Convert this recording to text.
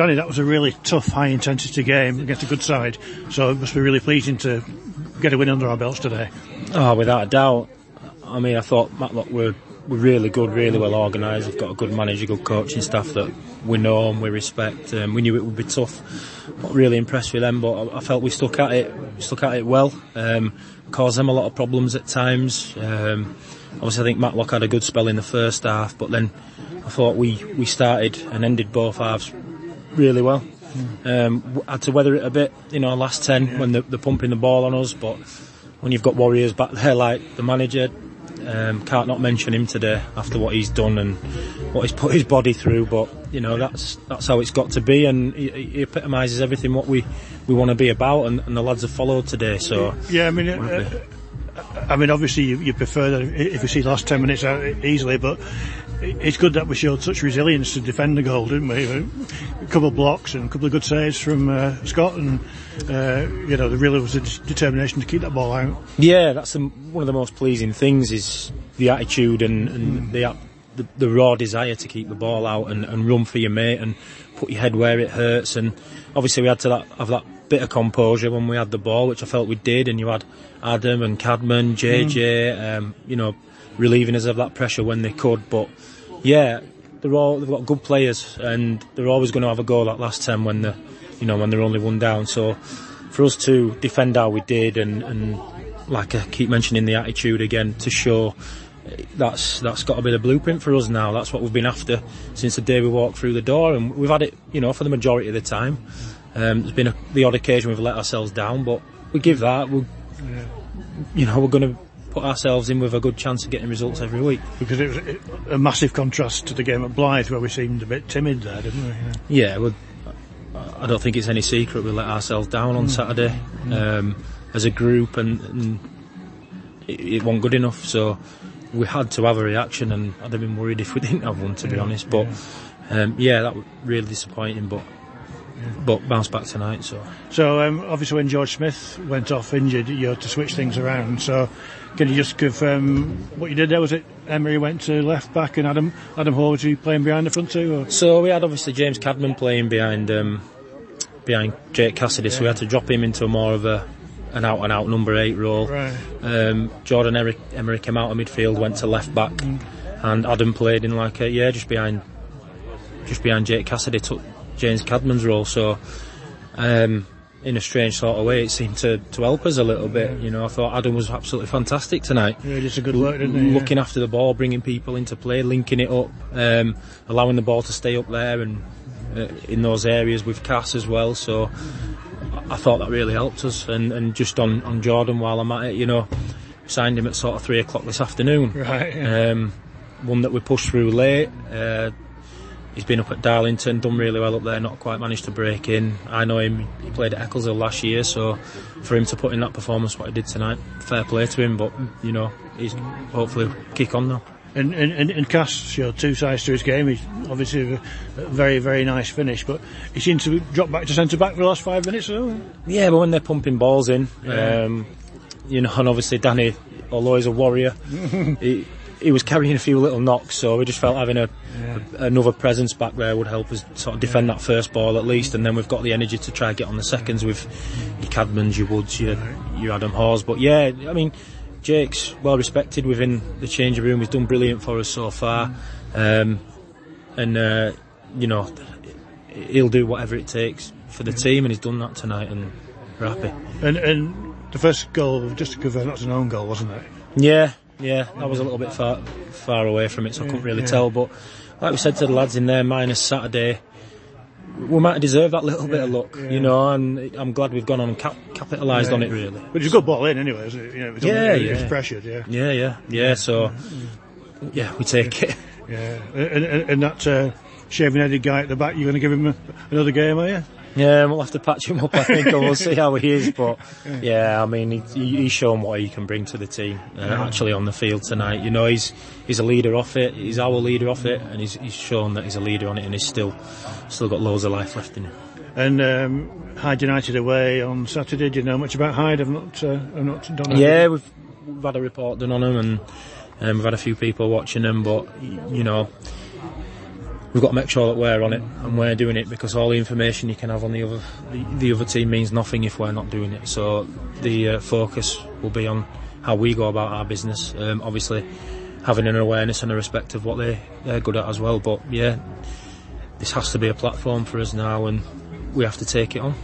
Danny, that was a really tough, high intensity game against a good side. So it must be really pleasing to get a win under our belts today. Oh, without a doubt. I mean, I thought Matlock were really good, really well organised. We've got a good manager, good coaching staff that we know and we respect. Um, we knew it would be tough. Not really impressed with them, but I, I felt we stuck at it, stuck at it well. Um, caused them a lot of problems at times. Um, obviously, I think Matlock had a good spell in the first half, but then I thought we, we started and ended both halves really well. Um, had to weather it a bit, you know, last 10 yeah. when they're, they're pumping the ball on us, but when you've got Warriors back there like the manager, um, can't not mention him today after what he's done and what he's put his body through. But you know that's that's how it's got to be, and he, he epitomises everything what we, we want to be about, and, and, the lads have followed today. So yeah, I mean. Uh, I mean, obviously, you, you prefer that if you see the last 10 minutes out easily, but it's good that we showed such resilience to defend the goal, didn't we? A couple of blocks and a couple of good saves from uh, Scott, and uh, you know, there really was a determination to keep that ball out. Yeah, that's the, one of the most pleasing things is the attitude and, and mm. the, the, the raw desire to keep the ball out and, and run for your mate and put your head where it hurts. And obviously, we had to that, have that bit of composure when we had the ball, which I felt we did. And you had Adam and Cadman, JJ, mm. um, you know, relieving us of that pressure when they could, but yeah, they're all they've got good players, and they're always going to have a goal that last ten when they you know when they're only one down. So for us to defend how we did, and and like I keep mentioning the attitude again to show that's that's got to be the blueprint for us now. That's what we've been after since the day we walked through the door, and we've had it, you know, for the majority of the time. Um, there's been a, the odd occasion we've let ourselves down, but we give that. We, you know, we're going to put ourselves in with a good chance of getting results every week. Because it was a massive contrast to the game at Blyth where we seemed a bit timid there, didn't we? Yeah, yeah well, I don't think it's any secret we let ourselves down on mm. Saturday mm. Um, as a group and, and it, it, wasn't good enough. So we had to have a reaction and I'd have been worried if we didn't have one, to yeah, be honest. But yeah. Um, yeah, that was really disappointing. But but bounced back tonight. So, so um, obviously when George Smith went off injured, you had to switch things around. So, can you just confirm what you did there? Was it Emery went to left back and Adam Adam Hall was he playing behind the front two? Or? So we had obviously James Cadman playing behind um, behind Jake Cassidy, yeah. so we had to drop him into more of a an out and out number eight role. Right. Um, Jordan Emery, Emery came out of midfield, went to left back, mm. and Adam played in like a, yeah, just behind just behind Jake Cassidy. Took James Cadman's role. So, um, in a strange sort of way, it seemed to, to help us a little bit. You know, I thought Adam was absolutely fantastic tonight. Yeah, just a good work, didn't he? Looking yeah. after the ball, bringing people into play, linking it up, um, allowing the ball to stay up there and uh, in those areas with Cass as well. So I thought that really helped us. And, and just on, on Jordan while I'm at it, you know, signed him at sort of three o'clock this afternoon. Right. Yeah. Um, one that we pushed through late. Uh, He's been up at Darlington, done really well up there, not quite managed to break in. I know him, he played at Eccleshill last year, so for him to put in that performance, what he did tonight, fair play to him, but, you know, he's hopefully kick on now. And, and, and Cass showed two sides to his game. He's obviously a very, very nice finish, but he seemed to drop back to centre back for the last five minutes or so. Yeah, but when they're pumping balls in, yeah. um, you know, and obviously Danny, although he's a warrior, he, he was carrying a few little knocks, so we just felt having a, yeah. a another presence back there would help us sort of defend yeah. that first ball at least, and then we've got the energy to try and get on the seconds with your Cadmans, your Woods, your, your Adam Halls. But yeah, I mean, Jake's well respected within the changing room. He's done brilliant for us so far, um, and uh, you know he'll do whatever it takes for the team, and he's done that tonight, and we're happy. And and the first goal, just to confirm, that's an own goal, wasn't it? Yeah, yeah, I was a little bit far far away from it, so I couldn't really yeah. tell. But like we said to the lads in there, minus Saturday, we might deserve that little yeah, bit of luck, yeah. you know, and I'm glad we've gone on and cap- capitalised on it really. But it's a good ball in anyway, isn't it? You know, yeah, yeah. It was pressured, yeah. Yeah, yeah, yeah, so, yeah, we take it. Yeah, and, and, and that uh, shaving-headed guy at the back, you're going to give him a, another game, are you? Yeah, we'll have to patch him up, I think, and we'll see how he is. But yeah, I mean, he, he's shown what he can bring to the team. Uh, actually, on the field tonight, you know, he's he's a leader off it. He's our leader off it, and he's he's shown that he's a leader on it, and he's still still got loads of life left in him. And um, Hyde United away on Saturday. Do you know much about Hyde? I've not, uh, I've not done. Yeah, we've we've had a report done on him, and um, we've had a few people watching him. But you know, we've got to make sure that we're on it and we're doing it because all the information you can have on the other the, the other team means nothing if we're not doing it. So the uh, focus will be on how we go about our business. Um, obviously, having an awareness and a respect of what they they're good at as well. But yeah, this has to be a platform for us now, and we have to take it on.